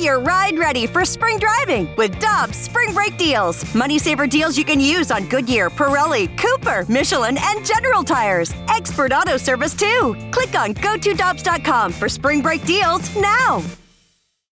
Your ride ready for spring driving with Dobbs Spring Break Deals. Money saver deals you can use on Goodyear, Pirelli, Cooper, Michelin, and General Tires. Expert auto service too. Click on GoToDobbs.com for spring break deals now.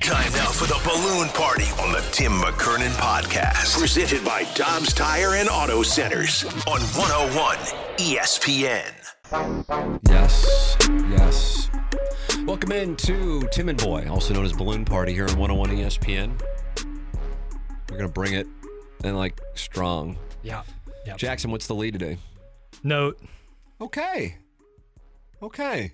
Time now for the balloon party on the Tim McKernan podcast. Presented by Dobbs Tire and Auto Centers on 101 ESPN. Yes, yes. Welcome into Tim and Boy, also known as Balloon Party here on 101 ESPN. We're going to bring it and like strong. Yeah. Yep. Jackson, what's the lead today? Note. Okay. Okay.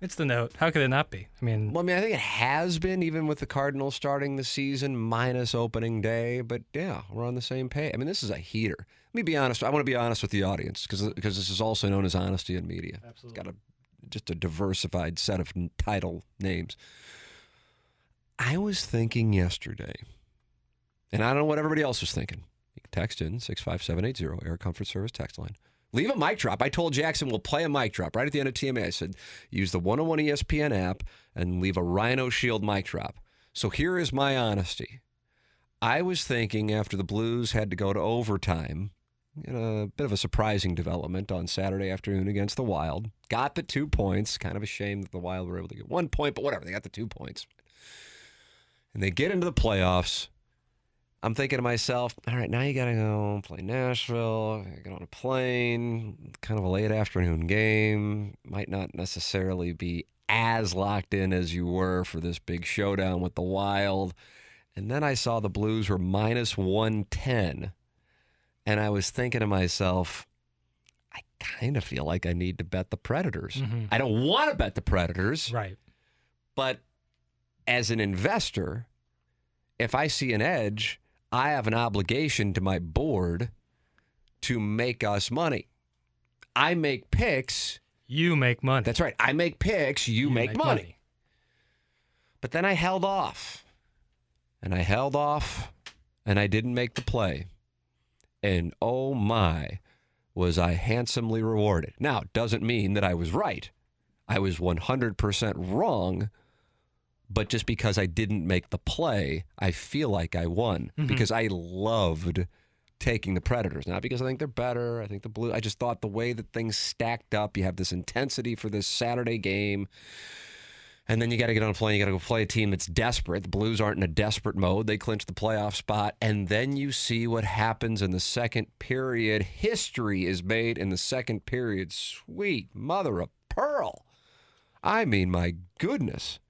It's the note. How could it not be? I mean, Well, I mean, I think it has been, even with the Cardinals starting the season minus opening day. But yeah, we're on the same page. I mean, this is a heater. Let me be honest. I want to be honest with the audience because because this is also known as honesty in media. Absolutely. It's got a just a diversified set of title names. I was thinking yesterday, and I don't know what everybody else was thinking. You can text in six five seven eight zero Air Comfort Service text line. Leave a mic drop. I told Jackson we'll play a mic drop right at the end of TMA. I said use the 101 ESPN app and leave a Rhino Shield mic drop. So here is my honesty. I was thinking after the Blues had to go to overtime, in a bit of a surprising development on Saturday afternoon against the Wild. Got the two points. Kind of a shame that the Wild were able to get one point, but whatever. They got the two points. And they get into the playoffs. I'm thinking to myself, all right, now you got to go play Nashville, get on a plane, kind of a late afternoon game. Might not necessarily be as locked in as you were for this big showdown with the Wild. And then I saw the Blues were minus 110. And I was thinking to myself, I kind of feel like I need to bet the Predators. Mhm. I don't want to bet the Predators. right. But as an investor, if I see an edge, I have an obligation to my board to make us money. I make picks. You make money. That's right. I make picks. You, make, money. But then I held off. And I held off and I didn't make the play. And oh my, was I handsomely rewarded. Now, it doesn't mean that I was right. I was 100% wrong. But just because I didn't make the play, I feel like I won mm-hmm. because I loved taking the Predators. Not because I think they're better. I think the Blue. I just thought the way that things stacked up, you have this intensity for this Saturday game. And then you got to get on a plane. You got to go play a team that's desperate. The Blues aren't in a desperate mode. They clinch the playoff spot. And then you see what happens in the second period. History is made in the second period. Sweet mother of pearl. I mean, my goodness.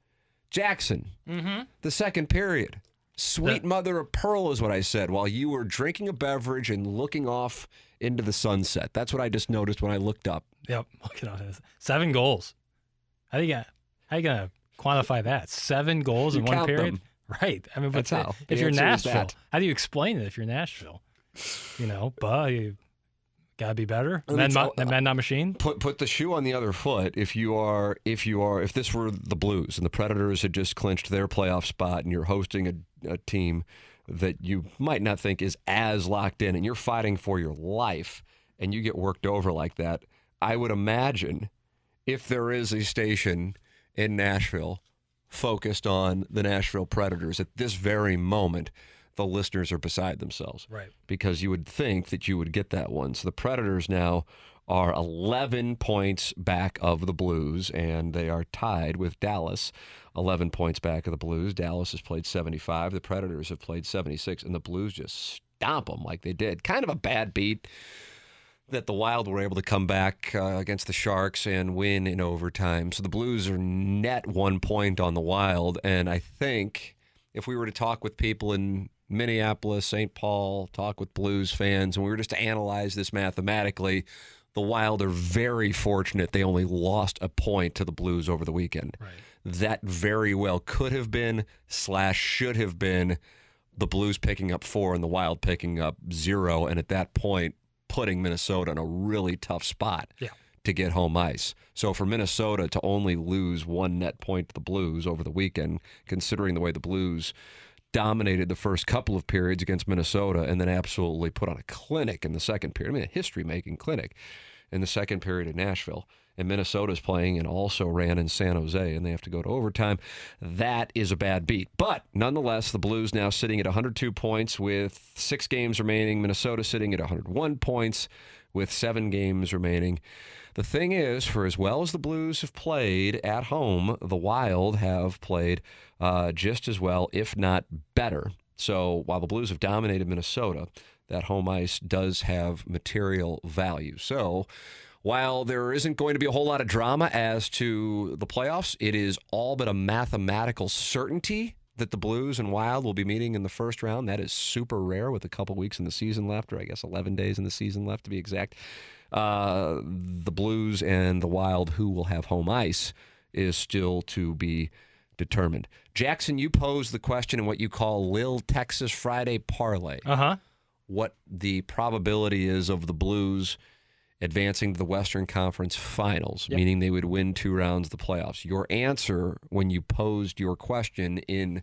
Jackson, mm-hmm. the second period. Sweet The- mother of pearl is what I said while you were drinking a beverage and looking off into the sunset. That's what I just noticed when I looked up. Yep. Look at all this. Seven goals. How you gonna how you gonna quantify that? Seven goals You in one period? them. Right. I mean, but That's how. The if you're Nashville, how do you explain it if you're Nashville? You know, but you gotta be better. Me Men, men, not machine. put put the shoe on the other foot if you are if you are if this were the Blues and the Predators had just clinched their playoff spot and you're hosting a, a team that you might not think is as locked in and you're fighting for your life and you get worked over like that I would imagine if there is a station in Nashville focused on the Nashville Predators at this very moment the listeners are beside themselves Right. because you would think that you would get that one. So the Predators now are 11 points back of the Blues, and they are tied with Dallas, 11 points back of the Blues. Dallas has played 75. The Predators have played 76, and the Blues just stomp them like they did. Kind of a bad beat that the Wild were able to come back uh, against the Sharks and win in overtime. So the Blues are net one point on the Wild, and I think if we were to talk with people in Minneapolis, St. Paul, talk with Blues fans, and we were just to analyze this mathematically, the Wild are very fortunate they only lost a point to the Blues over the weekend. Right. that very well could have been slash should have been the Blues picking up four and the Wild picking up zero, and at that point putting Minnesota in a really tough spot Yeah. to get home ice. So for Minnesota to only lose one net point to the Blues over the weekend, considering the way the Blues dominated the first couple of periods against Minnesota and then absolutely put on a clinic in the second period. I mean, a history making clinic in the second period in Nashville. And Minnesota's playing and also ran in San Jose, and they have to go to overtime. That is a bad beat. But nonetheless, the Blues now sitting at 102 points with six games remaining. Minnesota sitting at 101 points with seven games remaining. The thing is, for as well as the Blues have played at home, the Wild have played uh, just as well, if not better. So while the Blues have dominated Minnesota, that home ice does have material value. So while there isn't going to be a whole lot of drama as to the playoffs, it is all but a mathematical certainty that the Blues and Wild will be meeting in the first round. That is super rare with a couple weeks in the season left, or I guess 11 days in the season left to be exact. Uh, the Blues and the Wild, who will have home ice, is still to be determined. Jackson, you posed the question in what you call Lil Texas Friday Parlay Uh huh. what the probability is of the Blues advancing to the Western Conference Finals, Yep. meaning they would win two rounds of the playoffs. Your answer when you posed your question in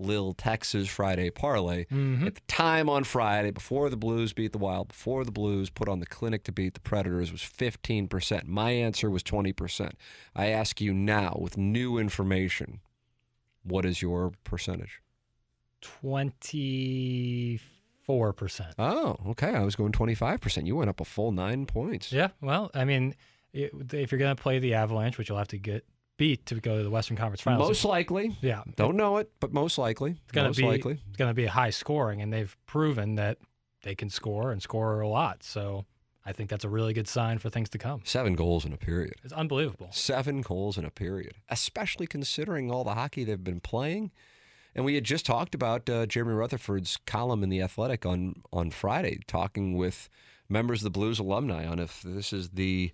Lil Texas Friday Parlay at the time on Friday before the Blues beat the Wild, before the Blues put on the clinic to beat the Predators was 15%. My answer was 20%. I ask you now with new information, what is your percentage? 24%. Oh, okay. I was going 25%. You went up a full nine points. Yeah. Well, I mean, it, if you're going to play the Avalanche, which you'll have to get beat to go to the Western Conference Finals. Most likely. yeah. Don't know it, but most likely. It's going most to be likely. it's going to be high scoring, and they've proven that they can score and score a lot. So I think that's a really good sign for things to come. Seven goals in a period. It's unbelievable. Seven goals in a period, especially considering all the hockey they've been playing. And we had just talked about uh, Jeremy Rutherford's column in The Athletic on, on Friday, talking with members of the Blues alumni on if this is the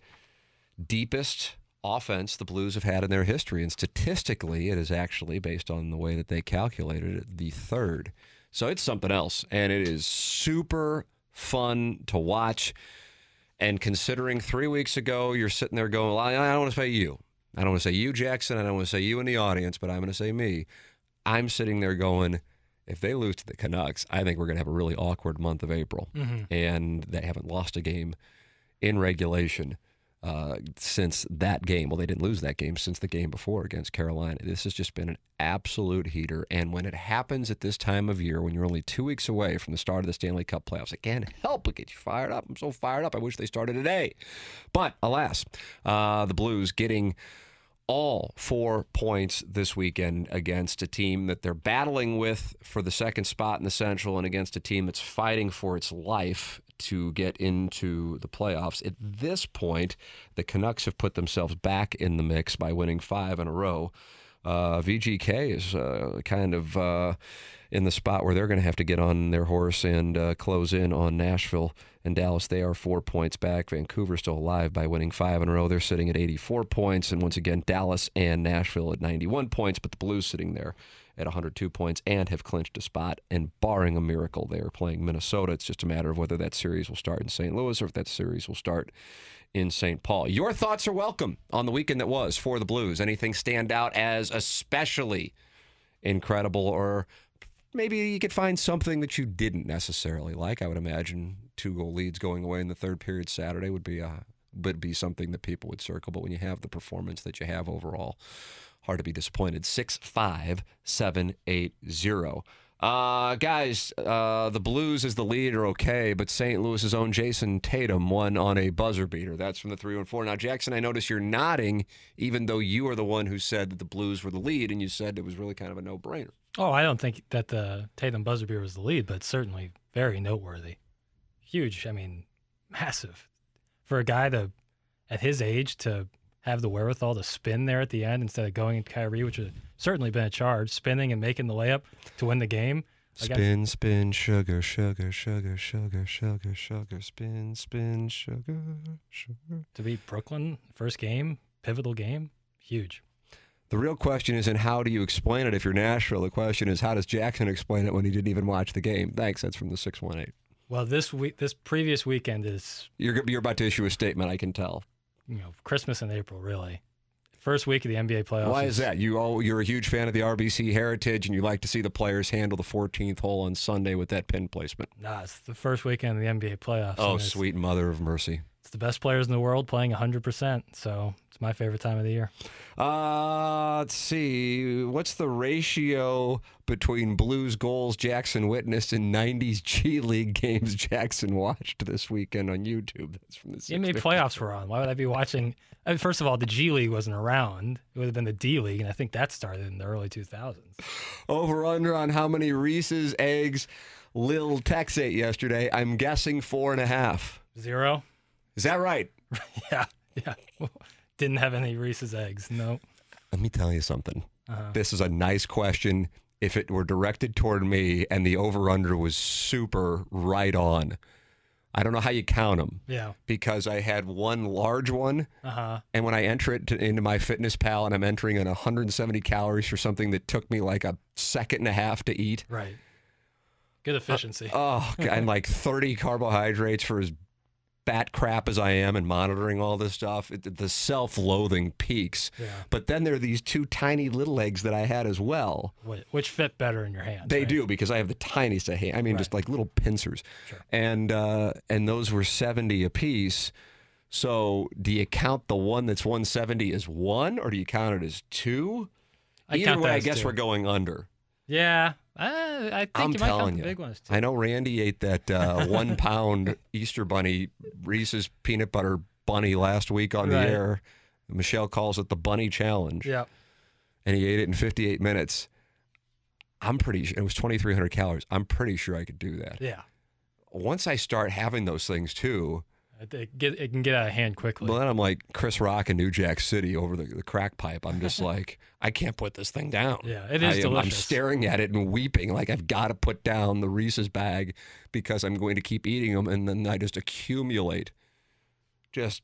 deepest offense the Blues have had in their history. And statistically, it is actually, based on the way that they calculated it, the third. So it's something else. And it is super fun to watch. And considering three weeks ago, you're sitting there going, well, I I don't want to say you. I don't want to say you, Jackson. I don't want to say you in the audience, but I'm going to say me. I'm sitting there going, if they lose to the Canucks, I think we're going to have a really awkward month of April. Mm-hmm. And they haven't lost a game in regulation uh, since that game. Well, they didn't lose that game since the game before against Carolina. This has just been an absolute heater. And when it happens at this time of year, when you're only two weeks away from the start of the Stanley Cup playoffs, it can't help but get you fired up. I'm so fired up. I wish they started today. But alas, uh, the Blues getting all four points this weekend against a team that they're battling with for the second spot in the Central and against a team that's fighting for its life to get into the playoffs. At this point, the Canucks have put themselves back in the mix by winning five in a row. Uh, VGK is uh, kind of uh, in the spot where they're going to have to get on their horse and uh, close in on Nashville and Dallas. They are four points back. Vancouver's still alive by winning five in a row. They're sitting at 84 points. And once again, Dallas and Nashville at 91 points, but the Blues sitting there at 102 points and have clinched a spot. And barring a miracle, they are playing Minnesota. It's just a matter of whether that series will start in St. Louis or if that series will start in St. Paul. Your thoughts are welcome on the weekend that was for the Blues. Anything stand out as especially incredible or maybe you could find something that you didn't necessarily like. I would imagine two goal leads going away in the third period Saturday would be a would be something that people would circle. But when you have the performance that you have overall, hard to be disappointed. Six five seven eight zero. Uh, guys, uh, the Blues is the lead are okay, but St. Louis's own Jayson Tatum won on a buzzer beater. That's from the 314. Now, Jackson, I notice you're nodding, even though you are the one who said that the Blues were the lead, and you said it was really kind of a no brainer. Oh, I don't think that the Tatum buzzer beater was the lead, but certainly very noteworthy. Huge. I mean, massive. For a guy to, at his age, to have the wherewithal to spin there at the end instead of going at Kyrie, which would certainly been a charge, spinning and making the layup to win the game. Like I- Spin, spin, sugar, sugar, sugar, sugar, sugar, sugar, spin, spin, sugar, sugar. to beat Brooklyn, first game, pivotal game, huge. The real question isn't how do you explain it if you're Nashville. The question is how does Jackson explain it when he didn't even watch the game? Thanks. That's from the 618. Well, this week, this previous weekend is You're, you're about to issue a statement, I can tell. You know Christmas in April, really. First week of the NBA playoffs. Why is that? You all, you're a huge fan of the RBC heritage and you like to see the players handle the 14th hole on Sunday with that pin placement. Nah, it's the first weekend of the NBA playoffs. Oh, sweet mother of mercy. The best players in the world playing 100%. So it's my favorite time of the year. Uh, let's see. What's the ratio between Blues goals Jackson witnessed in 90s G League games Jackson watched this weekend on YouTube? That's from the The NBA 650. playoffs were on. Why would I be watching? I mean, first of all, the G League wasn't around. It would have been the D League, and I think that started in the early 2000s. Over under on how many Reese's eggs Lil Tex ate yesterday? I'm guessing four and a half. Zero? Is that right? Yeah, yeah. Didn't have any Reese's eggs. No. Let me tell you something. This is a nice question. If it were directed toward me and the over under was super right on, I don't know how you count them Yeah. because I had one large one. Uh huh. And when I enter it to, into my fitness pal and I'm entering in 170 calories for something that took me like a second and a half to eat, Right. Good efficiency. oh, and like 30 carbohydrates for as bat crap as I am and monitoring all this stuff, it, the self loathing peaks. Yeah. But then there are these two tiny little eggs that I had as well. Which fit better in your hand? They right? do because I have the tiniest of hand. I mean, just like little pincers, Sure. and uh, and those were seventy apiece. So, do you count the one that's one seventy as one, or do you count it as two? I Either count way, that I guess we're going under. Yeah. Uh, I think I'm you might count telling the you. big ones too. I know Randy ate that uh, one pound Easter bunny Reese's peanut butter bunny last week on Right. the air. Michelle calls it the bunny challenge. Yeah. and he ate it in 58 minutes. I'm pretty sure it was 2,300 calories. I'm pretty sure I could do that. Yeah. Once I start having those things too, It, it, get, it can get out of hand quickly. well, then I'm like Chris Rock in New Jack City over the, the crack pipe. I'm just like, I can't put this thing down. Yeah, it is I am- I'm staring at it and weeping like I've got to put down the Reese's bag because I'm going to keep eating them, and then I just accumulate just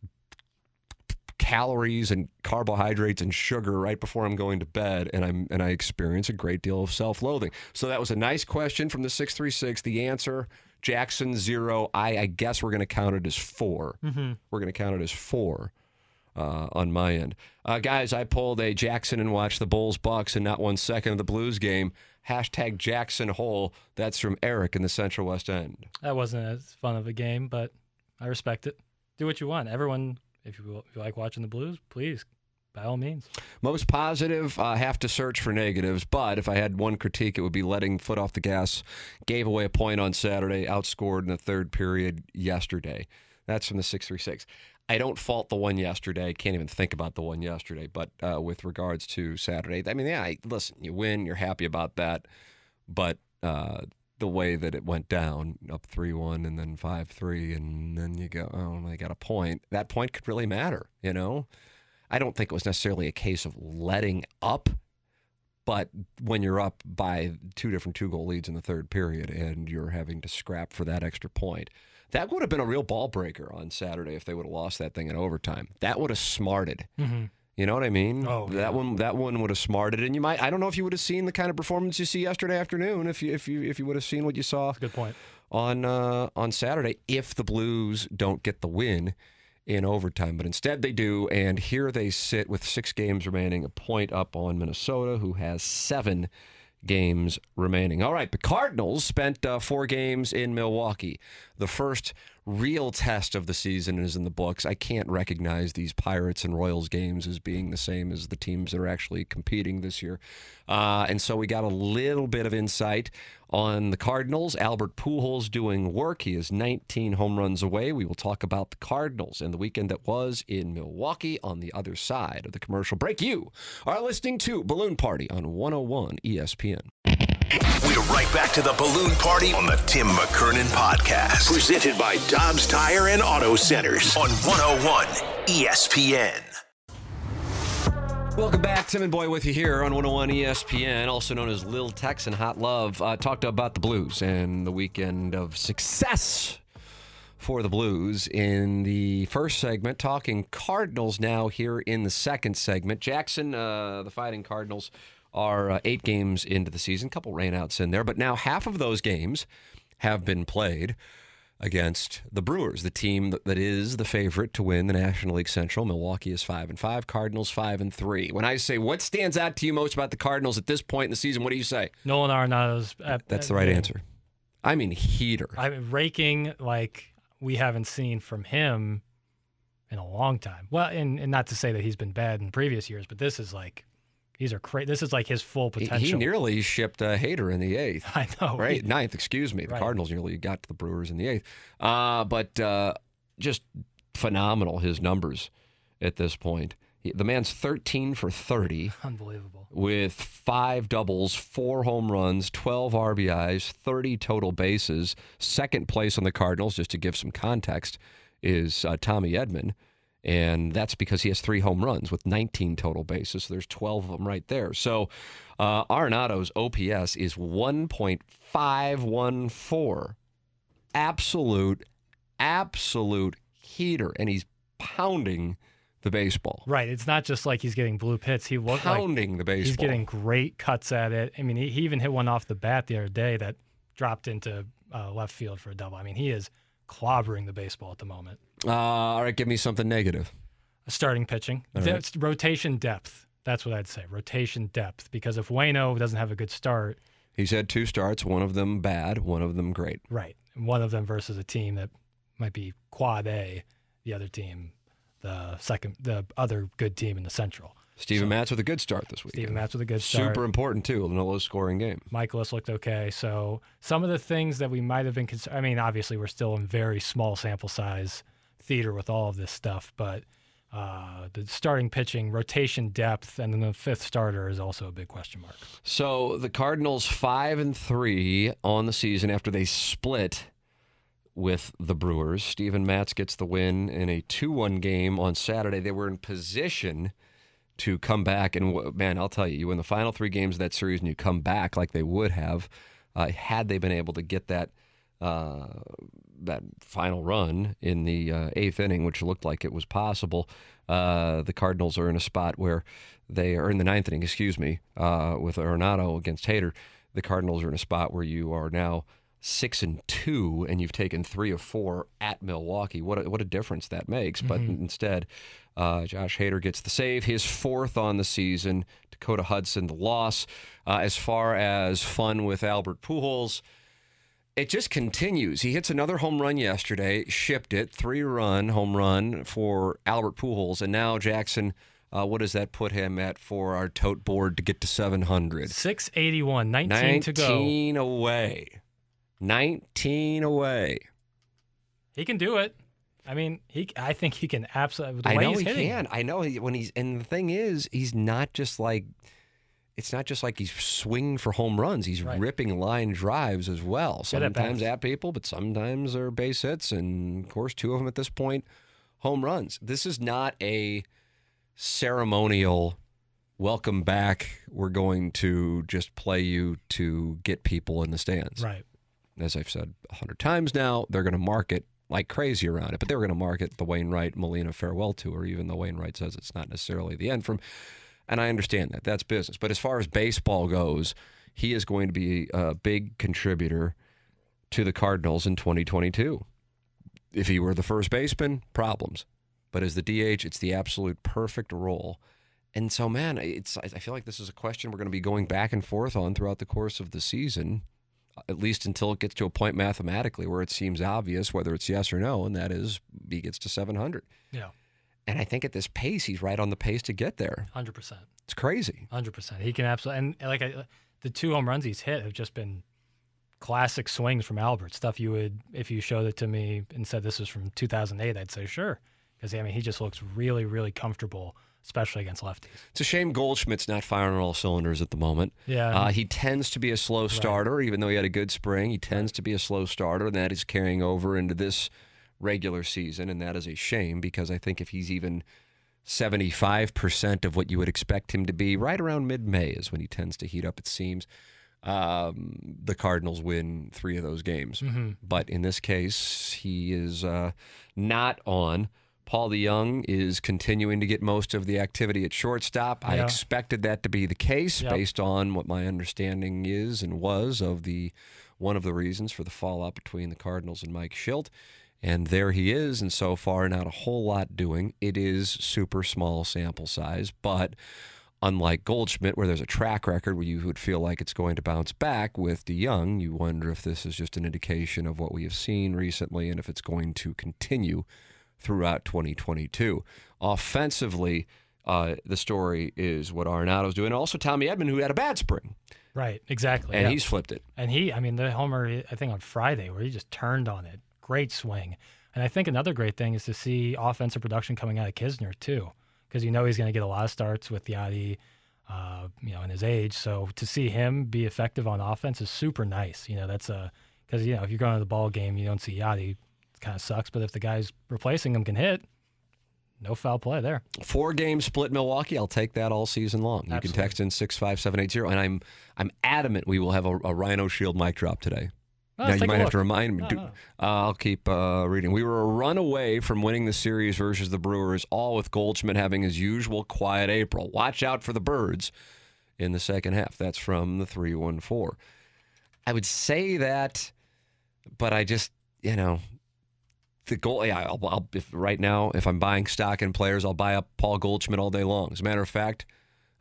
calories and carbohydrates and sugar right before I'm going to bed and I'm and I experience a great deal of self-loathing. So that was a nice question from the 636. The answer Jackson 0. I I guess we're going to count it as 4. Mm-hmm. We're going to count it as 4 uh, on my end. Uh, guys, I pulled a Jackson and watched the Bulls Bucks and not one second of the Blues game. Hashtag Jackson Hole. That's from Eric in the Central West End. That wasn't as fun of a game, but I respect it. Do what you want. Everyone, if you, if you like watching the Blues, please, by all means. Most positive, uh, have to search for negatives. But if I had one critique, it would be letting foot off the gas. Gave away a point on Saturday, outscored in the third period yesterday. That's from the 636. I don't fault the one yesterday. Can't even think about the one yesterday. But uh, with regards to Saturday, I mean, yeah, I, listen, you win, you're happy about that. But uh, the way that it went down, up 3 1 and then 5 3, and then you go, oh, they got a point. That point could really matter, you know? I don't think it was necessarily a case of letting up, but when you're up by two different two goal leads in the third period and you're having to scrap for that extra point, that would have been a real ball breaker on Saturday if they would have lost that thing in overtime. That would have smarted. You know what I mean? Oh, that yeah. one that one would have smarted, and you might. I don't know if you would have seen the kind of performance you see yesterday afternoon. If you if you if you would have seen what you saw Good point. on uh, on Saturday if the Blues don't get the win in overtime, but instead they do, and here they sit with six games remaining, a point up on Minnesota, who has seven games remaining. All right, the Cardinals spent uh, four games in Milwaukee. The first real test of the season is in the books. I can't recognize these Pirates and Royals games as being the same as the teams that are actually competing this year. Uh, and so we got a little bit of insight on the Cardinals. Albert Pujols doing work. He is 19 home runs away. We will talk about the Cardinals and the weekend that was in Milwaukee on the other side of the commercial break. You are listening to Balloon Party on 101 ESPN. We're right back to the balloon party on the Tim McKernan podcast. Presented by Dobbs Tire and Auto Centers on 101 ESPN. Welcome back. Tim and Boy with you here on 101 ESPN, also known as Lil Tex and Hot Love. Uh, talked about the Blues and the weekend of success for the Blues in the first segment. Talking Cardinals now here in the second segment. Jackson, uh, the Fighting Cardinals are uh, eight games into the season, a couple rainouts in there, but now half of those games have been played against the Brewers, the team that is the favorite to win the National League Central. Milwaukee is five and five, Cardinals five and three. When I say what stands out to you most about the Cardinals at this point in the season, what do you say? Nolan Arenado's. Uh, That's the right answer. I mean heater. I mean raking like we haven't seen from him in a long time. Well, and, and not to say that he's been bad in previous years, but this is like these are crazy. This is like his full potential. He nearly shipped a hater in the eighth. I know, right? He, Ninth, excuse me. The right. Cardinals nearly got to the Brewers in the eighth. Uh, but uh, just phenomenal his numbers at this point. He, the man's 13 for 30. Unbelievable. With five doubles, four home runs, 12 RBIs, 30 total bases. Second place on the Cardinals, just to give some context, is uh, Tommy Edman. And that's because he has three home runs with 19 total bases. So there's 12 of them right there. So uh, Arenado's OPS is 1.514. Absolute, absolute heater. And he's pounding the baseball. Right. It's not just like he's getting blue pits. He looked pounding like the baseball. He's getting great cuts at it. I mean, he, he even hit one off the bat the other day that dropped into uh, left field for a double. I mean, he is clobbering the baseball at the moment. Uh, all right, give me something negative. Starting pitching, right. rotation depth. That's what I'd say. Rotation depth. Because if Wayno doesn't have a good start, he's had two starts. One of them bad. One of them great. Right. And one of them versus a team that might be quad A. The other team, the second, the other good team in the Central. Steven so, Matz with a good start this week. Steven Matz with a good start. Super important too in a low scoring game. Mikolas looked okay. So some of the things that we might have been concerned. I mean, obviously we're still in very small sample size theater with all of this stuff, but uh, the starting pitching, rotation depth, and then the fifth starter is also a big question mark. So the Cardinals five and three on the season after they split with the Brewers. Steven Matz gets the win in a two-one game on Saturday. They were in position to come back. And man, I'll tell you, you win the final three games of that series and you come back like they would have uh, had they been able to get that. Uh, that final run in the uh, eighth inning, which looked like it was possible, uh, the Cardinals are in a spot where they are in the ninth inning, excuse me, uh, with Arenado against Hader. The Cardinals are in a spot where you are now six and two, and you've taken three of four at Milwaukee. What a, what a difference that makes! Mm-hmm. But instead, uh, Josh Hader gets the save, his fourth on the season. Dakota Hudson the loss. Uh, as far as fun with Albert Pujols, it just continues. He hits another home run yesterday, shipped it, three run home run for Albert Pujols, and now Jackson. Uh, what does that put him at for our tote board to get to 700? 681, 19, 19 to go. 19 away. 19 away. He can do it. I mean, he. I think he can absolutely. I know he hitting. can. I know he, when he's. And the thing is, he's not just like. It's not just like he's swinging for home runs. He's right. ripping line drives as well. Sometimes at people, but sometimes they're base hits, and of course, two of them at this point, home runs. This is not a ceremonial welcome back. We're going to just play you to get people in the stands. Right. As I've said a hundred times now, they're going to market like crazy around it. But they were going to market the Wainwright Molina farewell tour, even though Wainwright says it's not necessarily the end. From, and I understand that that's business. But as far as baseball goes, he is going to be a big contributor to the Cardinals in 2022. If he were the first baseman, problems. But as the DH, it's the absolute perfect role. And so, man, it's I feel like this is a question we're going to be going back and forth on throughout the course of the season at least until it gets to a point mathematically where it seems obvious whether it's yes or no, and that is he gets to 700. Yeah. And I think at this pace, he's right on the pace to get there. 100%. It's crazy. 100%. He can absolutely, and like I, the two home runs he's hit have just been classic swings from Albert. Stuff you would, if you showed it to me and said this was from 2008, I'd say sure. Because, I mean, he just looks really, really comfortable especially against lefties. It's a shame Goldschmidt's not firing all cylinders at the moment. Yeah. Uh, he tends to be a slow starter, right. even though he had a good spring. He tends to be a slow starter, and that is carrying over into this regular season, and that is a shame because I think if he's even 75% of what you would expect him to be, right around mid May is when he tends to heat up, it seems. um, the Cardinals win three of those games. Mm-hmm. But in this case, he is uh, not on. Paul DeJong is continuing to get most of the activity at shortstop. I expected that to be the case Yep. based on what my understanding is and was of the one of the reasons for the fallout between the Cardinals and Mike Shildt. And there he is, and so far not a whole lot doing. It is super small sample size, but unlike Goldschmidt, where there's a track record where you would feel like it's going to bounce back with DeJong, you wonder if this is just an indication of what we have seen recently and if it's going to continue throughout 2022. Offensively, uh, the story is what Arenado's doing. Also, Tommy Edman, who had a bad spring, Right, exactly. and yeah. he's flipped it. And he, I mean, the homer, I think on Friday, where he just turned on it. Great swing. And I think another great thing is to see offensive production coming out of Knizner, too, because you know he's going to get a lot of starts with Yadi, uh, you know, in his age. So to see him be effective on offense is super nice. You know, that's a, because, you know, if you're going to the ball game, you don't see Yadi, it kind of sucks. But if the guys replacing him can hit, no foul play there. Four game split Milwaukee. I'll take that all season long. You can text in six five seven eight zero, and I'm I'm adamant we will have a, a Rhino Shield mic drop today. Well, now let's you might have to remind me. No, no. Uh, I'll keep uh, reading. We were a run away from winning the series versus the Brewers, all with Goldschmidt having his usual quiet April. Watch out for the birds in the second half. That's from the three one four. I would say that, but I just you know the goal. Yeah, I'll, I'll if right now if I'm buying stock in players, I'll buy up Paul Goldschmidt all day long. As a matter of fact,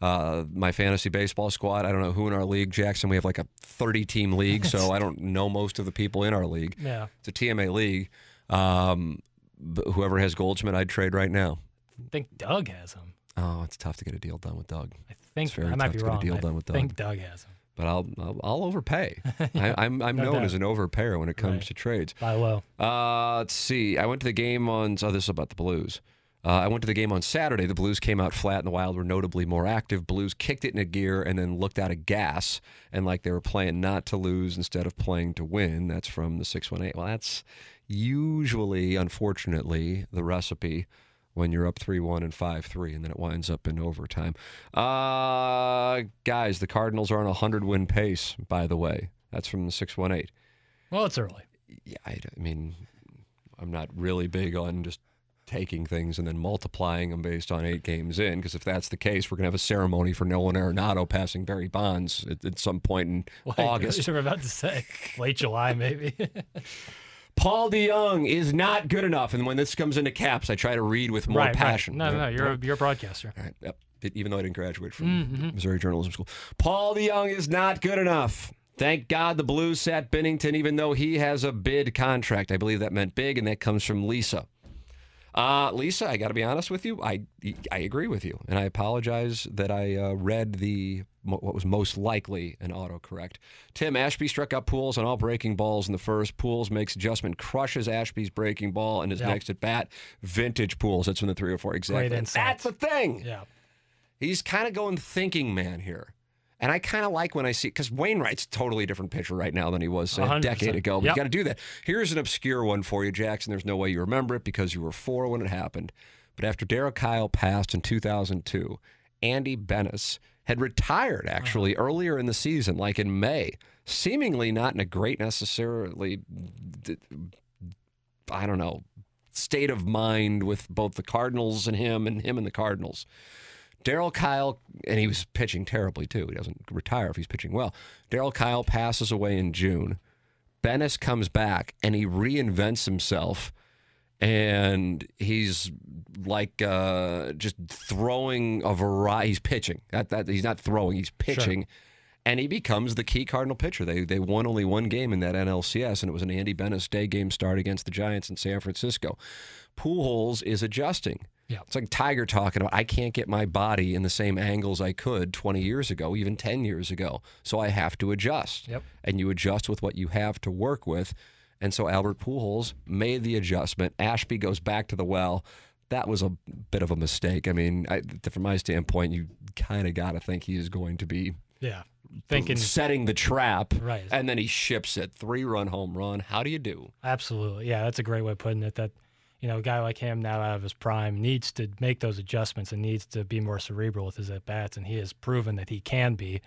uh, my fantasy baseball squad. I don't know who in our league, Jackson. We have like a 30 team league, so I don't know most of the people in our league. Yeah. It's a TMA league. Um, but whoever has Goldschmidt, I'd trade right now. I think Doug has him. Oh, it's tough to get a deal done with Doug, I think I might be to get a wrong. I Doug. think Doug has him. but I'll I'll, I'll overpay. I, I'm I'm No known doubt. as an overpayer when it comes Right. to trades. Buy low. Uh, let's see. I went to the game on. Oh, this is about the Blues. Uh, I went to the game on Saturday. The Blues came out flat, and the Wild were notably more active. Blues kicked it in a gear and then looked out of gas, and like they were playing not to lose instead of playing to win. That's from the six one eight. Well, that's usually, unfortunately, the recipe when you're up three one and five three, and then it winds up in overtime. Uh, guys, the Cardinals are on a hundred win pace. By the way, that's from the six one eight Well, it's early. yeah, I, I mean, I'm not really big on just taking things and then multiplying them based on eight games in, because if that's the case, we're going to have a ceremony for Nolan Arenado passing Barry Bonds at, at some point in Like, August. You were about to say late July, maybe. Paul DeJong is not good enough. And when this comes into caps, I try to read with more right, passion. Right. No, no, no. You're a, you're a broadcaster. All right, yep. Even though I didn't graduate from Mm-hmm. Missouri Journalism School. Paul DeJong is not good enough. Thank God the Blues sat Binnington, even though he has a bid contract. I believe that meant big, and that comes from Lisa. Uh, Lisa, I got to be honest with you. I I agree with you, and I apologize that I uh, read the what was most likely an autocorrect. Tim Ashby struck out Pujols on all breaking balls in the first. Pujols makes adjustment, crushes Ashby's breaking ball, and his Yep. next at bat, vintage Pujols. That's when the three or four exactly. That's the thing. Yeah. He's kind of going thinking man here. And I kind of like when I see because Wainwright's a totally different pitcher right now than he was say, a decade ago. But Yep. you got to do that. Here's an obscure one for you, Jackson. There's no way you remember it because you were four when it happened. But after Darryl Kile passed in 2002, Andy Benes had retired actually earlier in the season, like in May, seemingly not in a great necessarily, I don't know, state of mind with both the Cardinals and him and him and the Cardinals. Darryl Kile, and he was pitching terribly too. He doesn't retire if he's pitching well. Daryl Kyle passes away in June. Benes comes back and he reinvents himself, and he's like uh, just throwing a variety. He's pitching. That, that he's not throwing. He's pitching. And he becomes the key Cardinal pitcher. They they won only one game in that NLCS, and it was an Andy Benes day game start against the Giants in San Francisco. Pujols is adjusting. Yeah. It's like Tiger talking about I can't get my body in the same angles I could 20 years ago, even 10 years ago. So I have to adjust. Yep. And you adjust with what you have to work with. And so Albert Pujols made the adjustment. Ashby goes back to the well. That was a bit of a mistake. I mean, I, from my standpoint, you kind of got to think he is going to be Yeah. Thinking setting the trap. Right. And then he ships it. Three run home run. How do you do? Absolutely. Yeah, that's a great way of putting it. That, you know, a guy like him now out of his prime needs to make those adjustments and needs to be more cerebral with his at bats. And he has proven that he can be.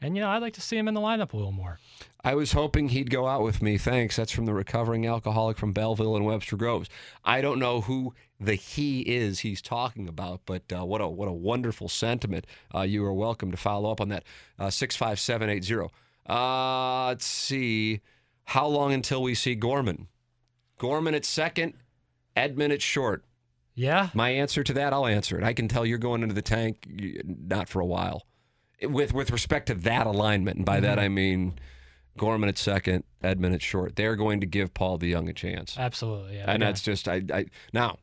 And you know, I'd like to see him in the lineup a little more. I was hoping he'd go out with me. Thanks. That's from the recovering alcoholic from Belleville and Webster Groves. I don't know who the he is he's talking about, but uh, what a what a wonderful sentiment. Uh, you are welcome to follow up on that. Uh, six five seven eight zero. Uh, let's see. How long until we see Gorman? Gorman at second, Edman at short. Yeah. My answer to that, I'll answer it. I can tell you're going into the tank, not for a while. With with respect to that alignment, and by that I mean Gorman at second, Edman at short. They're going to give Paul DeJong a chance, Absolutely. Yeah. and Yeah. that's just I, I now.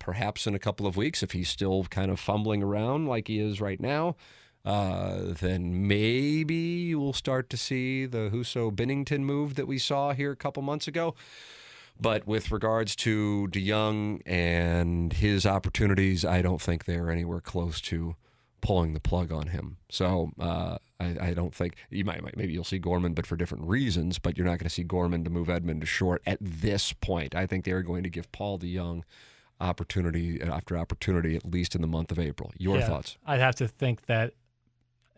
Perhaps in a couple of weeks, if he's still kind of fumbling around like he is right now, uh, then maybe you will start to see the Husso Binnington move that we saw here a couple months ago. But with regards to DeJong and his opportunities, I don't think they're anywhere close to pulling the plug on him. So uh, I, I don't think you might, might maybe you'll see Gorman, but for different reasons. But you're not going to see Gorman to move Edman to short at this point. I think they're going to give Paul DeJong opportunity after opportunity, at least in the month of April. Your Yeah. thoughts? I'd have to think that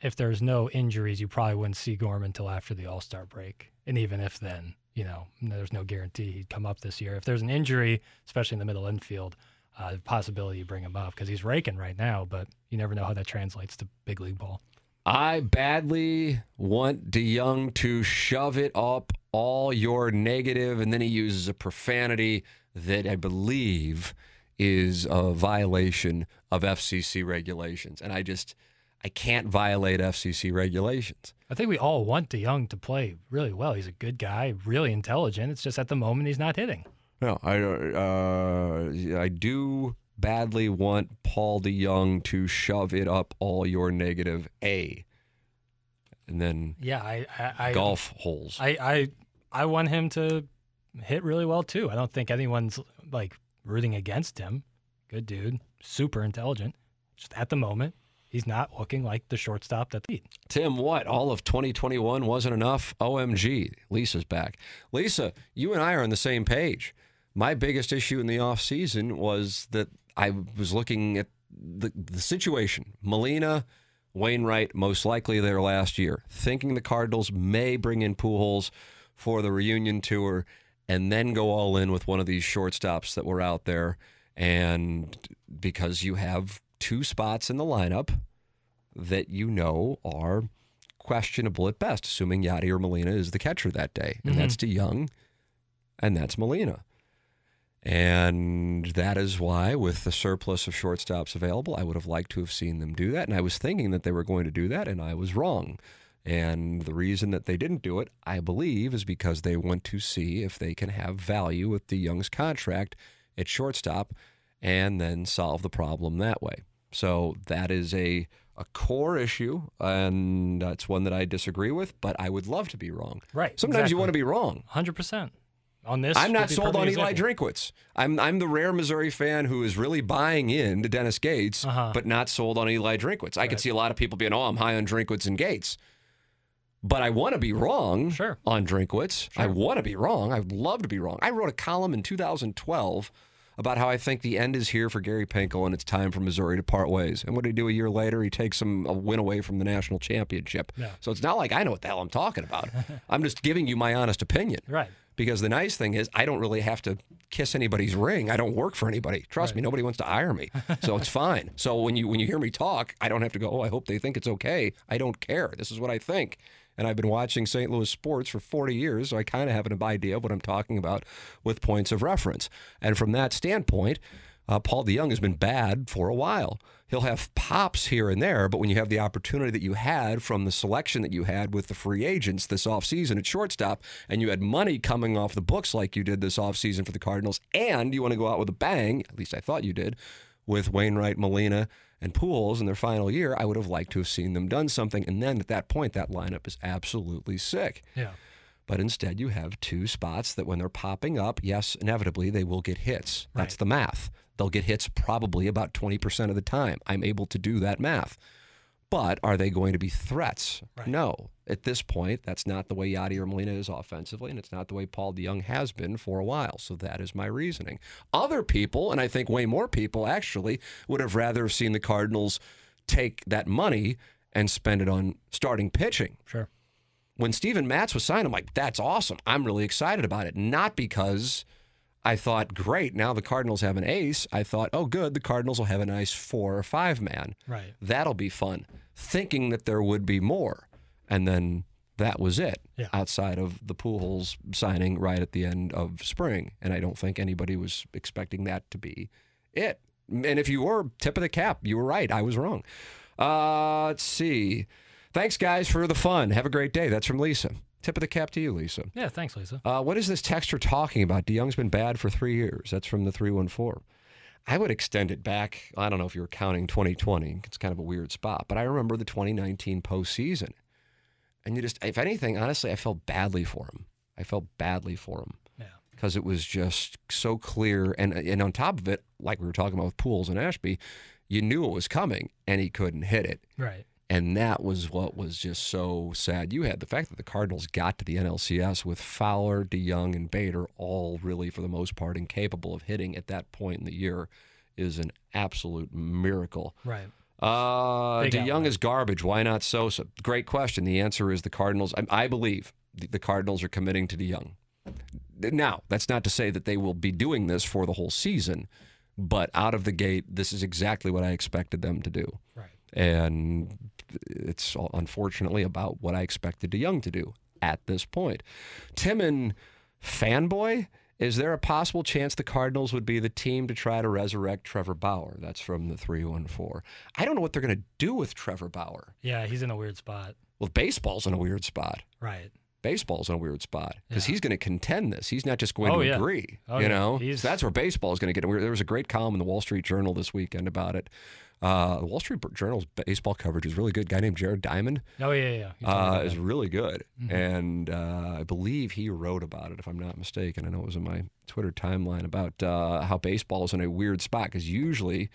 if there's no injuries, you probably wouldn't see Gorman until after the All Star break. And even if then, you know, there's no guarantee he'd come up this year. If there's an injury, especially in the middle infield, uh, the possibility you bring him up because he's raking right now, but you never know how that translates to big league ball. I badly want DeJong to shove it up all your negative, and then he uses a profanity that I believe is a violation of FCC regulations. And I just, I can't violate FCC regulations. I think we all want DeJong to play really well. He's a good guy, really intelligent. It's just at the moment he's not hitting. No, I, uh, I do badly want Paul DeJong to shove it up all your negative A, and then Yeah, I, I, I golf holes. I, I I want him to hit really well too. I don't think anyone's like rooting against him. Good dude, super intelligent. Just at the moment, he's not looking like the shortstop that they Tim, what? All of 2021 wasn't enough? OMG. Lisa's back. Lisa, you and I are on the same page. My biggest issue in the offseason was that I was looking at the, the situation. Molina, Wainwright, most likely there last year, thinking the Cardinals may bring in Pujols for the reunion tour and then go all in with one of these shortstops that were out there. And because you have two spots in the lineup that you know are questionable at best, assuming Yadier Molina is the catcher that day. And that's mm-hmm. DeJong and that's Molina. And that is why, with the surplus of shortstops available, I would have liked to have seen them do that. And I was thinking that they were going to do that, and I was wrong. And the reason that they didn't do it, I believe, is because they want to see if they can have value with DeJong's contract at shortstop and then solve the problem that way. So that is a a core issue, and that's one that I disagree with. But I would love to be wrong. Right, Sometimes you want to be wrong. hundred percent on this. I'm not sold on Eli. Drinkwitz. I'm I'm the rare Missouri fan who is really buying in to Dennis Gates, Uh-huh. but not sold on Eli Drinkwitz. I could see a lot of people being, "Oh, I'm high on Drinkwitz and Gates," but I want to be wrong Sure. on Drinkwitz. I want to be wrong. I would love to be wrong. I wrote a column in 2012 about how I think the end is here for Gary Pinkel and it's time for Missouri to part ways. And what did he do a year later? He takes him a win away from the national championship. Yeah. So it's not like I know what the hell I'm talking about. I'm just giving you my honest opinion. Right. Because the nice thing is, I don't really have to kiss anybody's ring. I don't work for anybody. Trust me, nobody wants to hire me, so it's fine. So when you when you hear me talk, I don't have to go. Oh, I hope they think it's okay. I don't care. This is what I think, and I've been watching St. Louis sports for 40 years, so I kind of have an idea of what I'm talking about with points of reference. And from that standpoint, uh, Paul DeJong has been bad for a while. He'll have pops here and there, but when you have the opportunity that you had from the selection that you had with the free agents this offseason at shortstop, and you had money coming off the books like you did this offseason for the Cardinals, and you want to go out with a bang, at least I thought you did, with Wainwright, Molina, and Pujols in their final year, I would have liked to have seen them done something. And then at that point, that lineup is absolutely sick. Yeah. But instead, you have two spots that when they're popping up, yes, inevitably they will get hits. That's the math. They'll get hits probably about 20% of the time. I'm able to do that math. But are they going to be threats? No. At this point, that's not the way Yadier Molina is offensively, and it's not the way Paul DeJong has been for a while. So that is my reasoning. Other people, and I think way more people actually, would have rather seen the Cardinals take that money and spend it on starting pitching. Sure. When Steven Matz was signed, I'm like, that's awesome. I'm really excited about it. Not because I thought, great, now the Cardinals have an ace. I thought, oh, good, the Cardinals will have a nice four or five man. Right. That'll be fun. Thinking that there would be more. And then that was it Yeah. outside of the Pujols signing right at the end of spring. And I don't think anybody was expecting that to be it. And if you were tip of the cap, you were right. I was wrong. Uh, let's see. Thanks, guys, for the fun. Have a great day. That's from Lisa. Tip of the cap to you, Lisa. Yeah. Thanks, Lisa. Uh, what is this texture talking about? DeJong's been bad for three years. That's from the 314. I would extend it back. I don't know if you were counting 2020. It's kind of a weird spot, but I remember the 2019 postseason. And you just, if anything, honestly, I felt badly for him. I felt badly for him Yeah. because it was just so clear. And and on top of it, like we were talking about with Pools and Ashby, you knew it was coming and he couldn't hit it. Right. And that was what was just so sad. You had the fact that the Cardinals got to the NLCS with Fowler, DeJong, and Bader all really, for the most part, incapable of hitting at that point in the year is an absolute miracle. Right. Uh, DeJong is garbage. Why not Sosa? Great question. The answer is the Cardinals. I, I believe the, the Cardinals are committing to DeJong. Now, that's not to say that they will be doing this for the whole season, but out of the gate, this is exactly what I expected them to do Right. and it's unfortunately about what I expected DeJong to do at this point. Timon fanboy, is there a possible chance the Cardinals would be the team to try to resurrect Trevor Bauer? That's from the 314. I don't know what they're going to do with Trevor Bauer. Yeah. He's in a weird spot. Well, baseball's in a weird spot. Right. Baseball's in a weird spot because Yeah. he's going to contend this. He's not just going Oh, to yeah. agree. Oh, you yeah. know, He's- So that's where baseball is going to get. There was a great column in the Wall Street Journal this weekend about it. Uh, the Wall Street Journal's baseball coverage is really good. guy named Jared Diamond Oh yeah. Yeah. Uh, is really good, Mm-hmm. and uh, I believe he wrote about it, if I'm not mistaken. I know it was in my Twitter timeline about uh, how baseball is in a weird spot because usually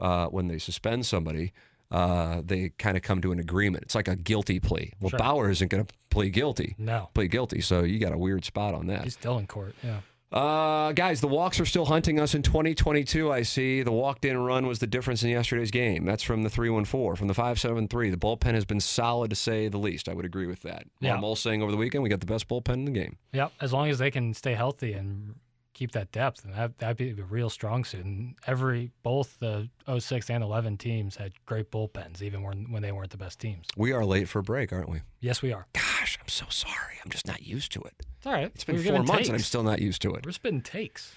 uh, when they suspend somebody, uh, they kind of come to an agreement. It's like a guilty plea. Well, Sure. Bauer isn't going to plead guilty. No. Plead guilty, so you got a weird spot on that. He's still in court. Yeah. Uh, guys, the walks are still hunting us in 2022. I see the walked in run was the difference in yesterday's game. That's from the 314. From the 573, the bullpen has been solid to say the least. I would agree with that. Yeah. I'm all saying over the weekend, we got the best bullpen in the game. Yep. As long as they can stay healthy and keep that depth, and that that'd be a real strong suit. And every both the 06 and 11 teams had great bullpens, even when when they weren't the best teams. We are late for a break, aren't we? Yes, we are. Gosh, I'm so sorry. I'm just not used to it. It's all right. It's been We're four months and I'm still not used to it. We're spitting takes.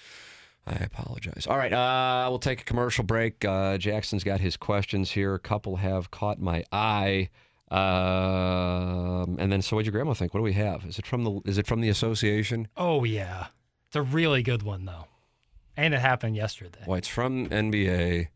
I apologize. All right, uh, we'll take a commercial break. Uh, Jackson's got his questions here. A couple have caught my eye. Um, and then, so what'd your grandma think? What do we have? Is it from the? Is it from the association? Oh yeah, it's a really good one though, and it happened yesterday. Well, it's from NBA,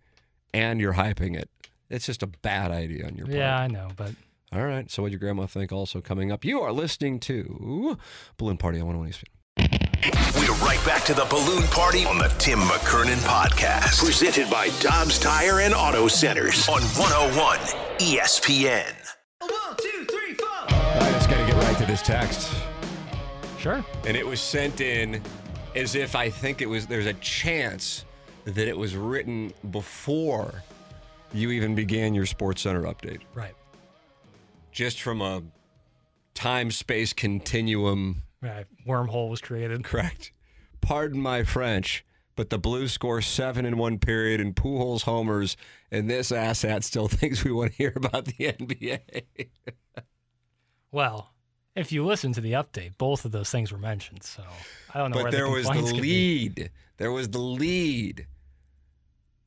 and you're hyping it. It's just a bad idea on your part. Yeah, I know, but All right. So, what'd your grandma think? Also coming up, you are listening to Balloon Party on 101 ESPN. We're right back to the balloon party on the Tim McKernan podcast. Presented by Dobbs Tire and Auto Centers on 101 ESPN. I just got to get right to this text. sure. and it was sent in as if I think it was there's a chance that it was written before you even began your Sports Center update. Right. Just from a time space continuum, Right. Wormhole was created. correct. Pardon my French, but the Blues score seven in one period and Pujols homers, and this asshat still thinks we want to hear about the NBA. Well, if you listen to the update, both of those things were mentioned. So I don't know but where there the was the could be. lead. There was the lead.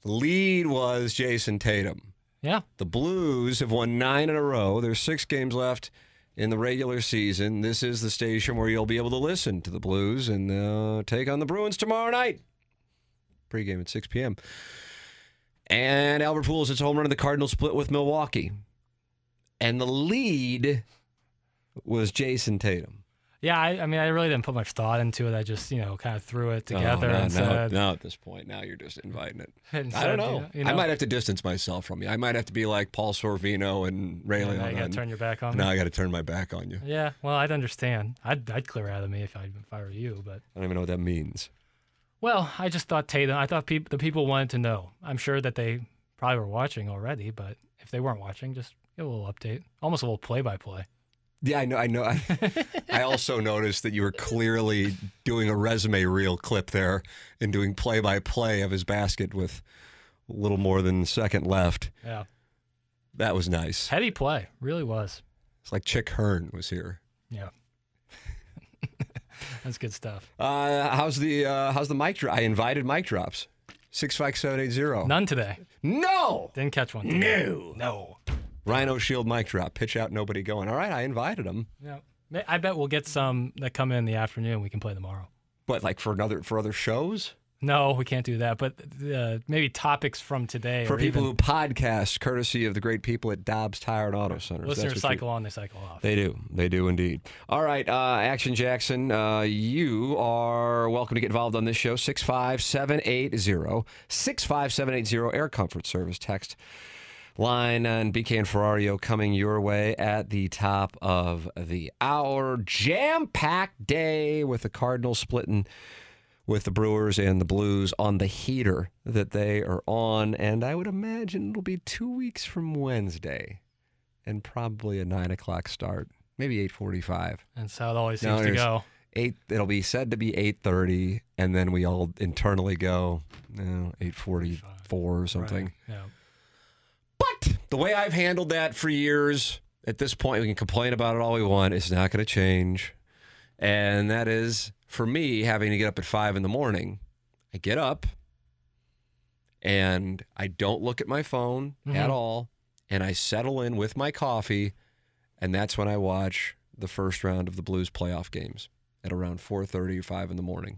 The lead was Jayson Tatum. Yeah. The Blues have won nine in a row. There's six games left in the regular season. This is the station where you'll be able to listen to the Blues and uh, take on the Bruins tomorrow night. Pregame at 6 p.m. And Albert Pujols hits a home run in the Cardinals split with Milwaukee. And the lead was Jayson Tatum. Yeah. I, I mean, I really didn't put much thought into it. I just, you know, kind of threw it oh, together Oh, no, and no, said, no, at this point, now you're just inviting it. and I said, don't know. You I might have to distance myself from you. I might have to be like Paul Sorvino and Ray and now you got to turn your back on now me. I got to turn my back on you. Yeah. Well, I'd understand. I'd, I'd clear out of me if I, if I were you. But, I don't even know what that means. well, I just thought Tatum, I thought peop- the people wanted to know. I'm sure that they probably were watching already, but if they weren't watching, just Get a little update, almost a little play-by-play. Yeah, I know. I know. I, I also noticed that you were clearly doing a resume reel clip there and doing play by play of his basket with a little more than a second left. Yeah, That was nice. heady play, really was. It's like Chick Hearn was here. Yeah, that's good stuff. Uh, how's the uh, how's the mic drop? I invited mic drops. Six five seven eight zero. None today. No. Didn't catch one. Today. No, no. Rhino Shield mic drop. Pitch out. Nobody going. All right. I invited him, Yeah, I bet we'll get some that come in the afternoon. We can play tomorrow. but like for another for other shows No, we can't do that. But uh, maybe topics from today. for or people even who podcast, courtesy of the great people at Dobbs Tire and Auto Centers. That's listeners what you- cycle on, they cycle off. They do. They do indeed. All right, uh, Action Jackson, uh, you are welcome to get involved on this show. 65780 65780 Air Comfort Service text line and BK and Ferrario coming your way at the top of the hour. Jam packed day with the Cardinals splitting with the Brewers and the Blues on the heater that they are on. And I would imagine it'll be two weeks from Wednesday and probably a nine o'clock start, maybe eight forty-five. That's how it always No, seems to go. Eight. It'll be said to be eight thirty, and then we all internally go, no, eight forty-four or something. Right. Yeah. The way I've handled that for years, at this point, we can complain about it all we want. It's not going to change. And that is for me having to get up at five in the morning. I get up and I don't look at my phone mm-hmm. at all. And I settle in with my coffee. And that's when I watch the first round of the Blues playoff games at around 4.30 or 5 in the morning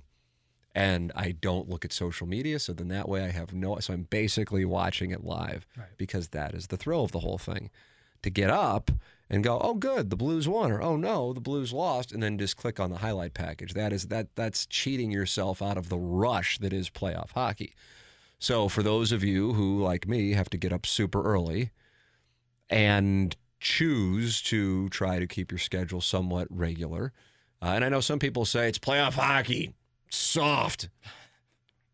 and I don't look at social media. So then that way I have no. So I'm basically watching it live Right. because that is the thrill of the whole thing. To get up and go, oh, good, the Blues won, or oh no, the Blues lost, and then just click on the highlight package. That is that that's cheating yourself out of the rush that is playoff hockey. So for those of you who, like me, have to get up super early and choose to try to keep your schedule somewhat regular, uh, and I know some people say it's playoff hockey, soft.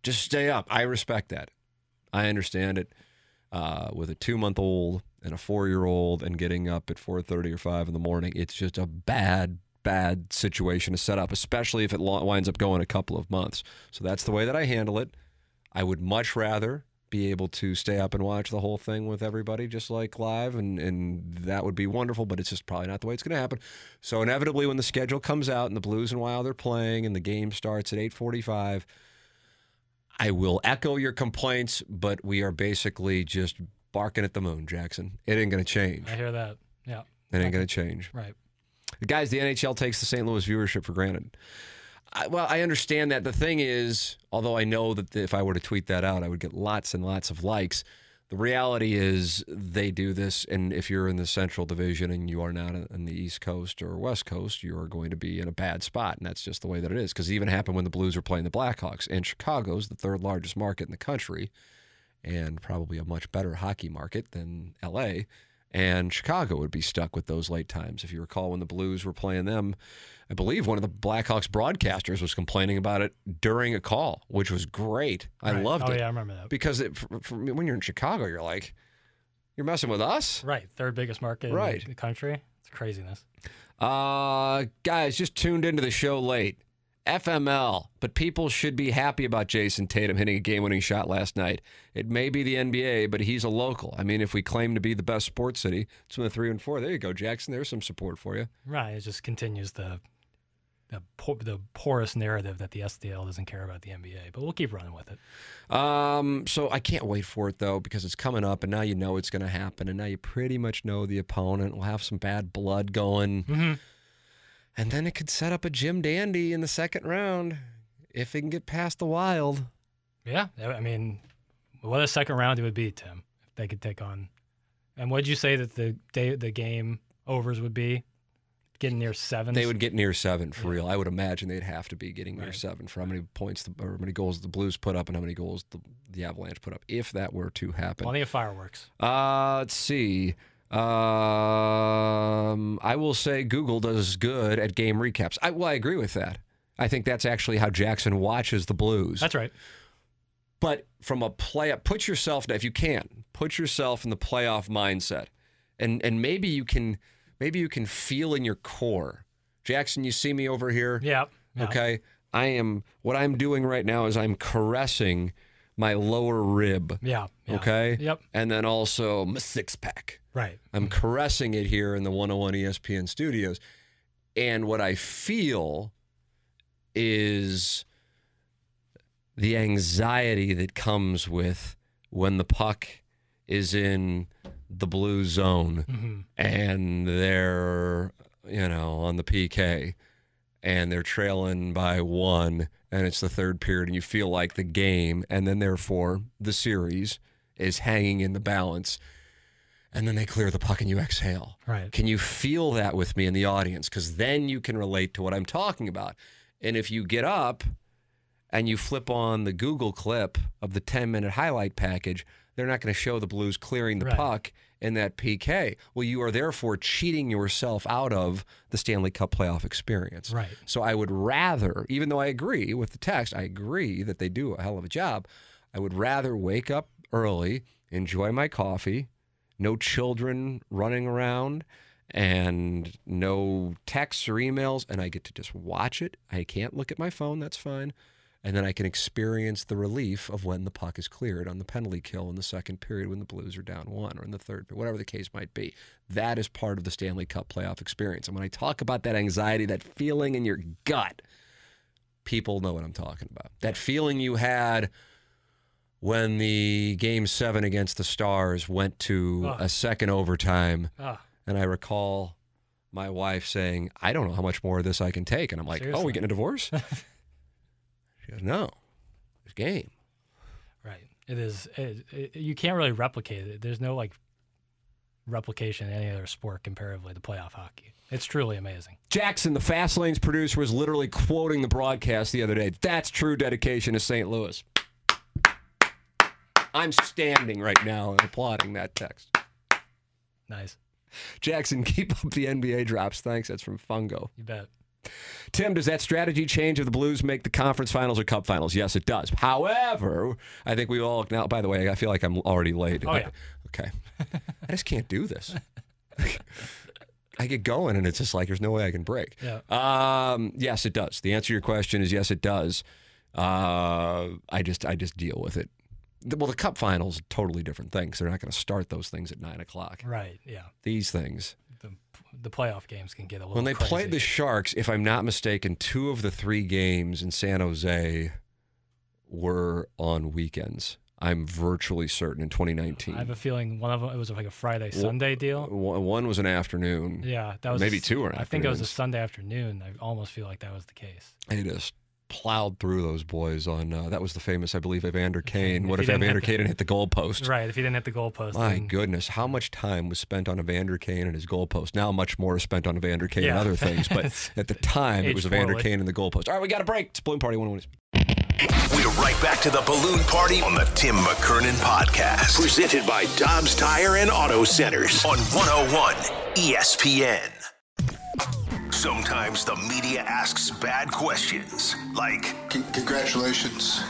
Just stay up. I respect that. I understand it. Uh, with a two-month-old and a four-year-old, and getting up at four thirty or five in the morning, it's just a bad, bad situation to set up, especially if it winds up going a couple of months. So that's the way that I handle it. I would much rather be able to stay up and watch the whole thing with everybody just like live and, and that would be wonderful but it's just probably not the way it's going to happen so inevitably when the schedule comes out and the blues and wild are playing and the game starts at 8.45 i will echo your complaints but we are basically just barking at the moon jackson it ain't going to change I hear that. Yeah. it ain't going to change Right. Guys, the NHL takes the St. Louis viewership for granted. I, well, I understand that. The thing is, although I know that if I were to tweet that out, I would get lots and lots of likes. The reality is, they do this, and if you're in the Central Division and you are not in the East Coast or West Coast, you are going to be in a bad spot, and that's just the way that it is. Because it even happened when the Blues were playing the Blackhawks, and Chicago's the third largest market in the country, and probably a much better hockey market than LA. And Chicago would be stuck with those late times. If you recall when the Blues were playing them, I believe one of the Blackhawks broadcasters was complaining about it during a call, which was great. I Right. loved oh, it yeah, I remember that. because it, for, for, when you're in Chicago, you're like, you're messing with us. Right. Third biggest market Right. in the country. It's craziness. Uh, guys, just tuned into the show late. FML, but people should be happy about Jayson Tatum hitting a game winning shot last night. It may be the NBA, but he's a local. I mean, if we claim to be the best sports city, it's from the three and four. There you go, Jackson. There's some support for you. Right. It just continues the the, po- the porous narrative that the STL doesn't care about the NBA, but we'll keep running with it. Um, so I can't wait for it though because it's coming up, and now you know it's going to happen, and now you pretty much know the opponent We'll have some bad blood going, Mhm. and then it could set up a Jim Dandy in the second round if it can get past the Wild. Yeah. I mean, what a second round it would be, Tim, if they could take on. And what did you say that the day the game overs would be? Getting near seven. They would get near seven for real. I would imagine they'd have to be getting near Right. seven for how many points the, or how many goals the Blues put up and how many goals the, the Avalanche put up if that were to happen. Plenty of fireworks. Uh, let's see. Um, I will say Google does good at game recaps. I, well, I agree with that. I think that's actually how Jackson watches the Blues. That's right. But from a play, put yourself if you can, put yourself in the playoff mindset and and maybe you can maybe you can feel in your core. Jackson, you see me over here? Yeah. yeah. Okay. I am what I'm doing right now is I'm caressing my lower rib. Yeah. yeah. Okay. Yep. And then also my six pack. Right. I'm caressing it here in the 101 ESPN studios. And what I feel is the anxiety that comes with when the puck is in the blue zone Mm-hmm. and they're, you know, on the PK and they're trailing by one and it's the third period and you feel like the game and then therefore the series is hanging in the balance and then they clear the puck and you exhale. Right. Can you feel that with me in the audience? Because then you can relate to what I'm talking about. And if you get up and you flip on the Google clip of the 10 minute highlight package, they're not going to show the Blues clearing the Right. puck in that PK. Well, you are therefore cheating yourself out of the Stanley Cup playoff experience. Right. So I would rather, even though I agree with the text, I agree that they do a hell of a job. I would rather wake up early, enjoy my coffee, no children running around, and no texts or emails, and I get to just watch it. I can't look at my phone, that's fine. And then I can experience the relief of when the puck is cleared on the penalty kill in the second period when the Blues are down one or in the third, whatever the case might be. That is part of the Stanley Cup playoff experience. And when I talk about that anxiety, that feeling in your gut, people know what I'm talking about. That feeling you had when the game seven against the Stars went to Ah. a second overtime. Ah, And I recall my wife saying, I don't know how much more of this I can take. And I'm like, oh, we getting a divorce? she goes, no, it's game. right. It is. It, it, you can't really replicate it. There's no like replication in any other sport comparatively to playoff hockey. It's truly amazing. Jackson, the Fast Lanes producer, was literally quoting the broadcast the other day. That's true dedication to St. Louis. I'm standing right now and applauding that text. Nice. Jackson, keep up the NBA drops. Thanks. That's from Fungo. You bet. Tim, does that strategy change if the Blues make the conference finals or cup finals? Yes, it does. However, I think we all now. By the way, I feel like I'm already late. Oh, yeah. okay. I just can't do this. I get going, and it's just like there's no way I can break. Yeah. Um, yes, it does. The answer to your question is yes, it does. Uh, I just I just deal with it. Well, the cup finals totally different thing 'cause they're not going to start those things at nine o'clock. Right. Yeah. These things. The playoff games can get a little. Bit. When they crazy. played the Sharks, if I'm not mistaken, two of the three games in San Jose were on weekends. I'm virtually certain in 2019. I have a feeling one of them it was like a Friday Sunday deal. One was an afternoon. Yeah, that was Maybe two are I think it was a. Sunday afternoon. I almost feel like that was the case. They just plowed through those boys on. Uh, that was the famous, I believe, Evander Kane. If What if Evander Kane didn't hit the goalpost? Right. If he didn't hit the goalpost, My then- goodness, how much time was spent on Evander Kane and his goalpost? Now much more is spent on Evander Kane and other things, but at the time it Aged was Evander. Kane and the goalpost. All right, we got a break. It's Balloon Party 101. We're right back to the balloon party on the Tim McKernan podcast. Presented by Dobbs Tire and Auto Centers on 101 ESPN. Sometimes the media asks bad questions, like, C- congratulations.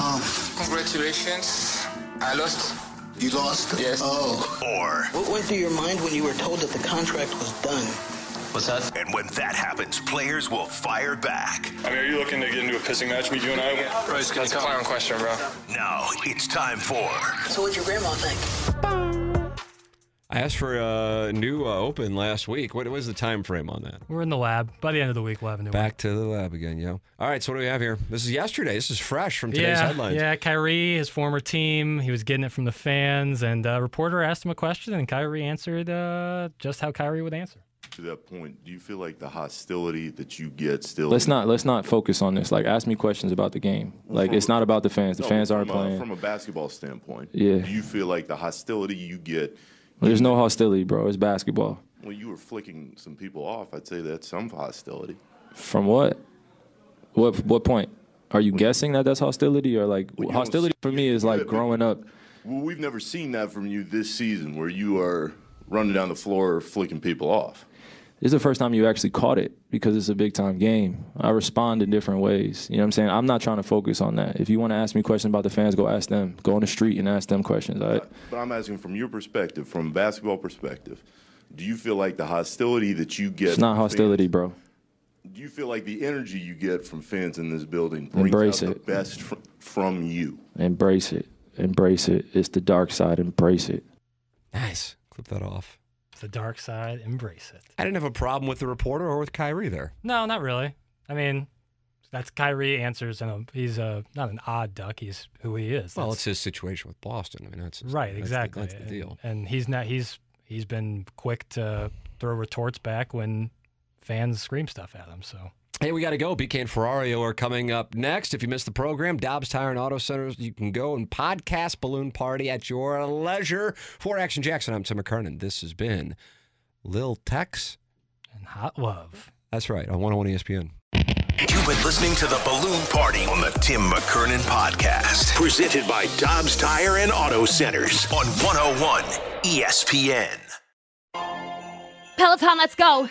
Um, Congratulations. I lost. you lost? Yes. Oh. or, What went through your mind when you were told that the contract was done? What's that? and when that happens, players will fire back. I mean, are you looking to get into a pissing match with you and I? Bro, it's That's a clown question, bro. Now it's time for So what'd your grandma think? I asked for a new uh, open last week. What was the time frame on that? We're in the lab. By the end of the week, we'll have a new Back to the lab again, yo. All right, so what do we have here? This is yesterday. This is fresh from today's yeah, headlines. Yeah, Kyrie, his former team, he was getting it from the fans, and a reporter asked him a question, and Kyrie answered uh, just how Kyrie would answer. to that point, do you feel like the hostility that you get still? Let's not let's not focus on this. Like, ask me questions about the game. Like, it's not about the fans. The No, fans aren't a, playing. From a basketball standpoint, Yeah. Do you feel like the hostility you get There's no hostility, bro. It's basketball. when you were flicking some people off? I'd say that's some hostility. From what? What what point? Are you guessing that that's hostility or like Well, hostility for me is like growing up? Well, we've never seen that from you this season, where you are running down the floor flicking people off. This is the first time you actually caught it because it's a big time game. I respond in different ways. You know what I'm saying? I'm not trying to focus on that. If you want to ask me questions about the fans, go ask them. Go on the street and ask them questions. All right? But I'm asking from your perspective, from basketball perspective, do you feel like the hostility that you get? It's not hostility, fans- bro. Do you feel like the energy you get from fans in this building brings Embrace out it. the best fr- from you? Embrace it. Embrace it. It's the dark side. Embrace it. Nice. Clip that off. The dark side, embrace it. I didn't have a problem with the reporter or with Kyrie there. No, not really. I mean, that's Kyrie answers, and um, he's a not an odd duck. He's who he is. Well, That's- it's his situation with Boston. I mean, that's right, that's the- exactly. that's the And- deal. And, he's not. He's he's been quick to throw retorts back when fans scream stuff at him. So Hey, we got to go. BK and Ferrario are coming up next. If you missed the program, Dobbs Tire and Auto Centers, you can go and podcast Balloon Party at your leisure. For Action Jackson, I'm Tim McKernan. This has been Lil Tex. and hot love. That's right, on 101 ESPN. You've been listening to the Balloon Party on the Tim McKernan Podcast. Presented by Dobbs Tire and Auto Centers on 101 ESPN. Peloton, let's go.